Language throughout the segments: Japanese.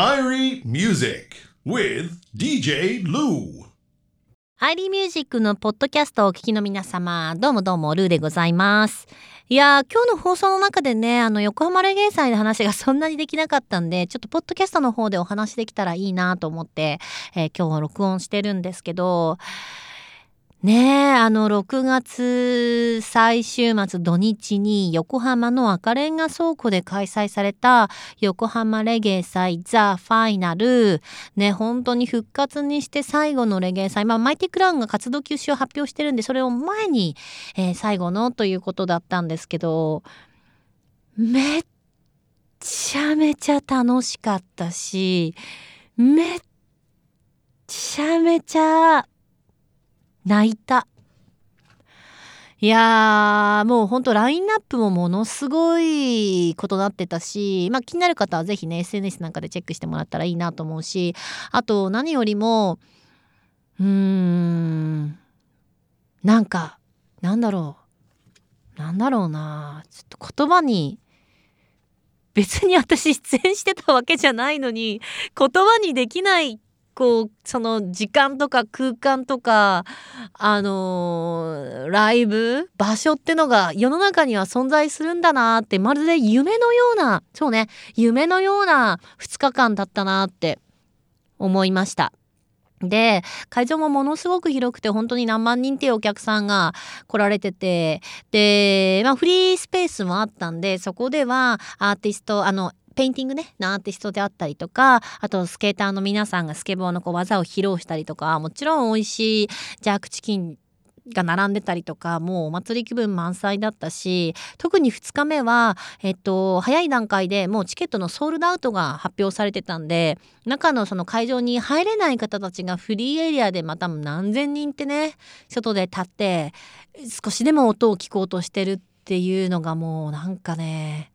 Irie Music with DJ Lou. アイリーミュージックのポッドキャストをお聞きの皆様、どうもどうも、ルーでございます。いやー、今日の放送の中でね、あの、横浜レゲエ祭の話がそんなにできなかったんで、ちょっとポッドキャストの方でお話できたらいいなと思って、えー今日は録音してるんですけど、ねえ、あの、6月最終末土日に横浜の赤レンガ倉庫で開催された横浜レゲエ祭ザ・ファイナル。ね、本当に復活にして最後のレゲエ祭。まあ、マイティクラウンが活動休止を発表してるんで、それを前に、えー最後のということだったんですけど、めっちゃめちゃ楽しかったし、めっちゃめちゃ泣いた。いやー、もうほんとラインナップもものすごいことなってたし、まあ気になる方はぜひね、SNS なんかでチェックしてもらったらいいなと思うし、あと何よりも、うーん、なんか、なんだろう。なんだろうな。ちょっと言葉に、別に私出演してたわけじゃないのに、言葉にできないこうその時間とか空間とかあのーライブ場所ってのが世の中には存在するんだなってまるで夢のようなそうね夢のような2日間だったなって思いました。で会場もものすごく広くて本当に何万人っていうお客さんが来られててで、まあ、フリースペースもあったんでそこではアーティストあのペインティングねのアーティストであったりとかあとスケーターの皆さんがスケボーのこう技を披露したりとかもちろん美味しいジャークチキンが並んでたりとかもうお祭り気分満載だったし特に2日目は、えっと、早い段階でもうチケットの sold out が発表されてたんで中のその会場に入れない方たちがフリーエリアでまた何千人ってね外で立って少しでも音を聞こうとしてるっていうのがもうなんかね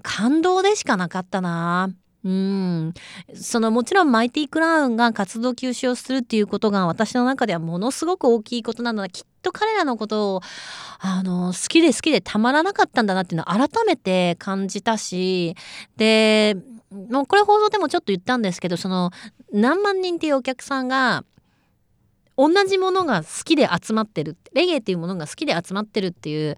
感動でしかなかったな。うん、そのもちろんマイティクラウンが活動休止をするっていうことが私の中ではものすごく大きいことなのできっと彼らのことをあの好きで好きでたまらなかったんだなっていうのを改めて感じたしでもうこれ放送でもちょっと言ったんですけどその何万人っていうお客さんが同じものが好きで集まってるレゲエっていうものが好きで集まってるっていう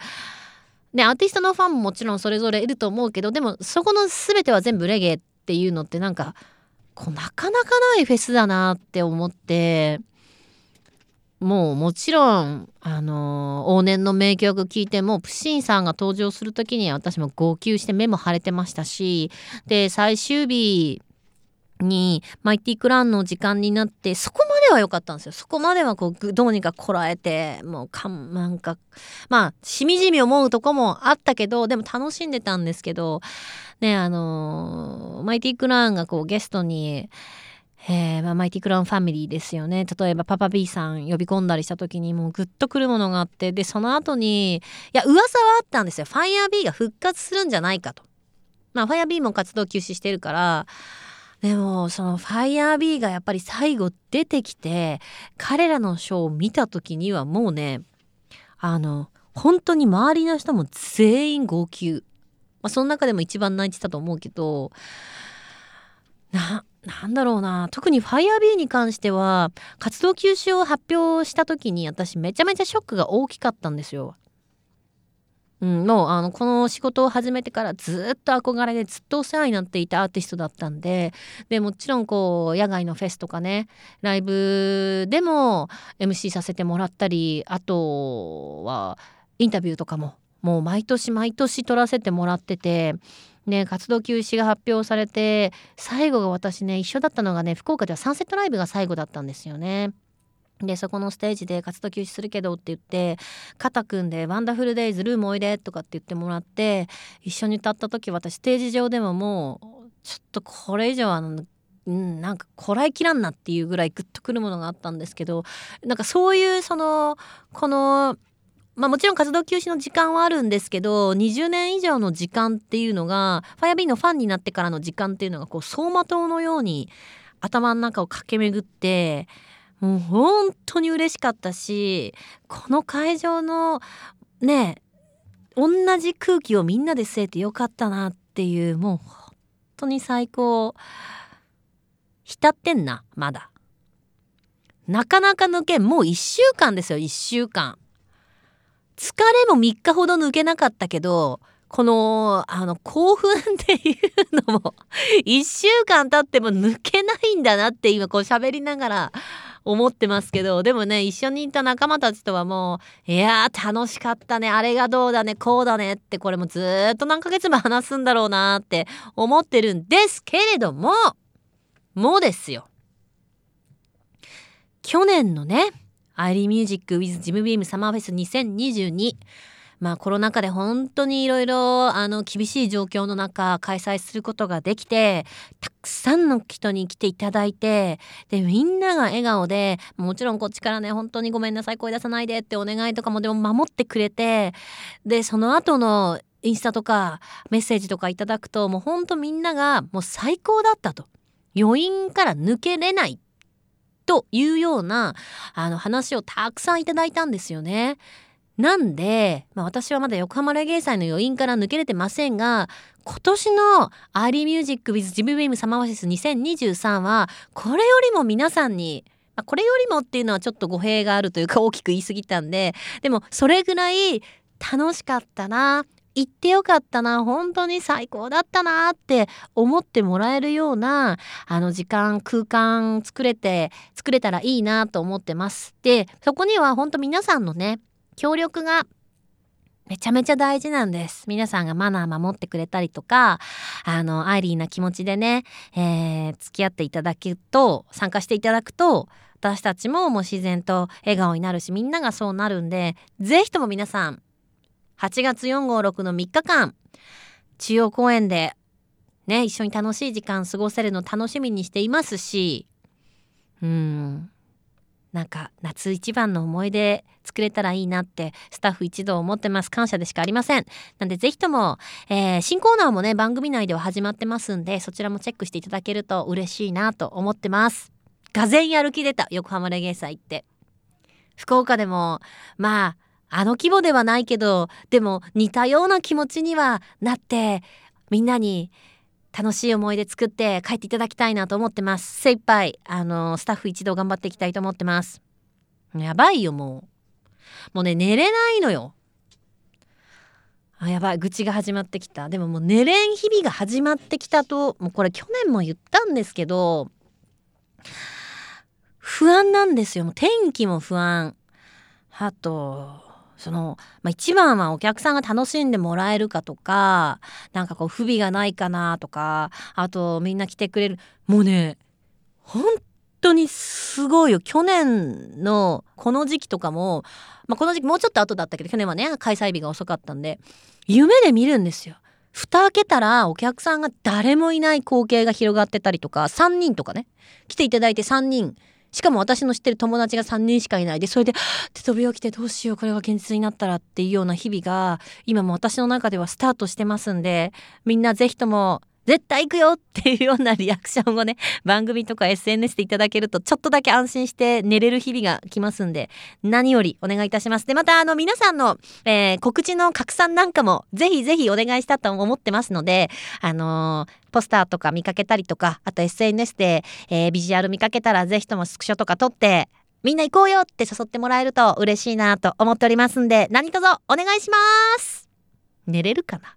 ね、アーティストのファンももちろんそれぞれいると思うけどでもそこの全ては全部レゲエっていうのってなんかこうなかなかないフェスだなって思ってもうもちろんあの往年の名曲聴いてもプシンさんが登場する時には私も号泣して目も腫れてましたしで最終日にマイティクランの時間になってそこまでは良かったんですよ。そこまではこうどうにかこらえてもうかんなんかまあしみじみ思うとこもあったけどでも楽しんでたんですけどねあのーマイティクランがこうゲストにえーまあ、マイティクラウンファミリーですよね。例えばパパ B さん呼び込んだりした時にもうグッとくるものがあってでその後にいや噂はあったんですよ。ファイヤー B が復活するんじゃないかと。まあファイヤー B も活動休止してるからでもそのファイヤー B がやっぱり最後出てきて彼らのショーを見た時にはもうねあの本当に周りの人も全員号泣、まあ、その中でも一番泣いてたと思うけどななんだろうな特に FIREB に関しては活動休止を発表した時に私めちゃめちゃショックが大きかったんですよ。うん、もうあのこの仕事を始めてからずっと憧れでずっとお世話になっていたアーティストだったんででもちろんこう野外のフェスとかねライブでも MC させてもらったりあとはインタビューとかももう毎年毎年撮らせてもらってて。ね、活動休止が発表されて最後が私ね一緒だったのがね福岡ではサンセットライブが最後だったんですよね。でそこのステージで活動休止するけどって言って肩組んで「ワンダフルデイズルームおいで」とかって言ってもらって一緒に歌った時私ステージ上でももうちょっとこれ以上はうん、なんかこらえきらんなっていうぐらいグッとくるものがあったんですけどなんかそういうそのこのまあもちろん活動休止の時間はあるんですけど20年以上の時間っていうのが FIREB のファンになってからの時間っていうのがこう走馬灯のように頭の中を駆け巡ってもう本当に嬉しかったしこの会場のね同じ空気をみんなで吸えてよかったなっていうもう本当に最高。浸ってんなまだ。なかなか抜けんもう1週間ですよ1週間。疲れも3日ほど抜けなかったけどこのあの興奮っていうのも1週間経っても抜けないんだなって今こう喋りながら思ってますけどでもね一緒にいた仲間たちとはもういやー楽しかったねあれがどうだねこうだねってこれもずっと何ヶ月も話すんだろうなって思ってるんですけれどももうですよ。去年のねアイリーミュージック with ジムビームサマーフェス2022まあコロナ禍で本当にいろいろあの厳しい状況の中開催することができてたくさんの人に来ていただいてでみんなが笑顔でもちろんこっちからね本当にごめんなさい声出さないでってお願いとかもでも守ってくれてでその後のインスタとかメッセージとかいただくともうほんとみんながもう最高だったと余韻から抜けれないというようなあの話をたくさんいただいたんですよね。なんで、まあ、私はまだ横浜レゲエ祭の余韻から抜けれてませんが今年のアーリーミュージック with ジムウェイムサマーフェス2023はこれよりも皆さんにまあ、これよりもっていうのはちょっと語弊があるというか大きく言い過ぎたんででもそれぐらい楽しかったな行ってよかったな本当に最高だったなって思ってもらえるようなあの時間空間作れて作れたらいいなと思ってます。でそこには本当皆さんのね協力がめちゃめちゃ大事なんです。皆さんがマナー守ってくれたりとか、あの、アイリーな気持ちでね、えー、付き合っていただくと、参加していただくと、私たちももう自然と笑顔になるし、みんながそうなるんで、ぜひとも皆さん、8月4号6の3日間、中央公園で、ね、一緒に楽しい時間過ごせるの楽しみにしていますし、うん、なんか夏一番の思い出作れたらいいなってスタッフ一同思ってます。感謝でしかありません。なんでぜひとも、えー、新コーナーもね番組内では始まってますんでそちらもチェックしていただけると嬉しいなと思ってます。がぜやる気出た横浜レゲエ祭って。福岡でもまああの規模ではないけどでも似たような気持ちにはなってみんなに楽しい思い出作って帰っていただきたいなと思ってます。精一杯あのスタッフ一同頑張っていきたいと思ってます。やばいよもう。もうね寝れないのよ。あやばい愚痴が始まってきた。でももう寝れん日々が始まってきたともうこれ去年も言ったんですけど不安なんですよ。もう天気も不安。あとその、まあ、一番はお客さんが楽しんでもらえるかとかなんかこう不備がないかなとかあとみんな来てくれるもうね本当にすごいよ去年のこの時期とかも、まあ、この時期もうちょっと後だったけど去年はね開催日が遅かったんで夢で見るんですよ。蓋開けたらお客さんが誰もいない光景が広がってたりとか3人とかね来ていただいて3人しかも私の知ってる友達が3人しかいない。でそれで手飛び起きてどうしようこれが現実になったらっていうような日々が今も私の中ではスタートしてますんでみんなぜひとも絶対行くよっていうようなリアクションをね 番組とか SNS でいただけるとちょっとだけ安心して寝れる日々が来ますんで何よりお願いいたします。でまたあの皆さんの、えー、告知の拡散なんかもぜひぜひお願いしたと思ってますのであのー、ポスターとか見かけたりとかあと SNS で、えー、ビジュアル見かけたらぜひともスクショとか撮ってみんな行こうよって誘ってもらえると嬉しいなと思っておりますんで何卒お願いします。寝れるかな？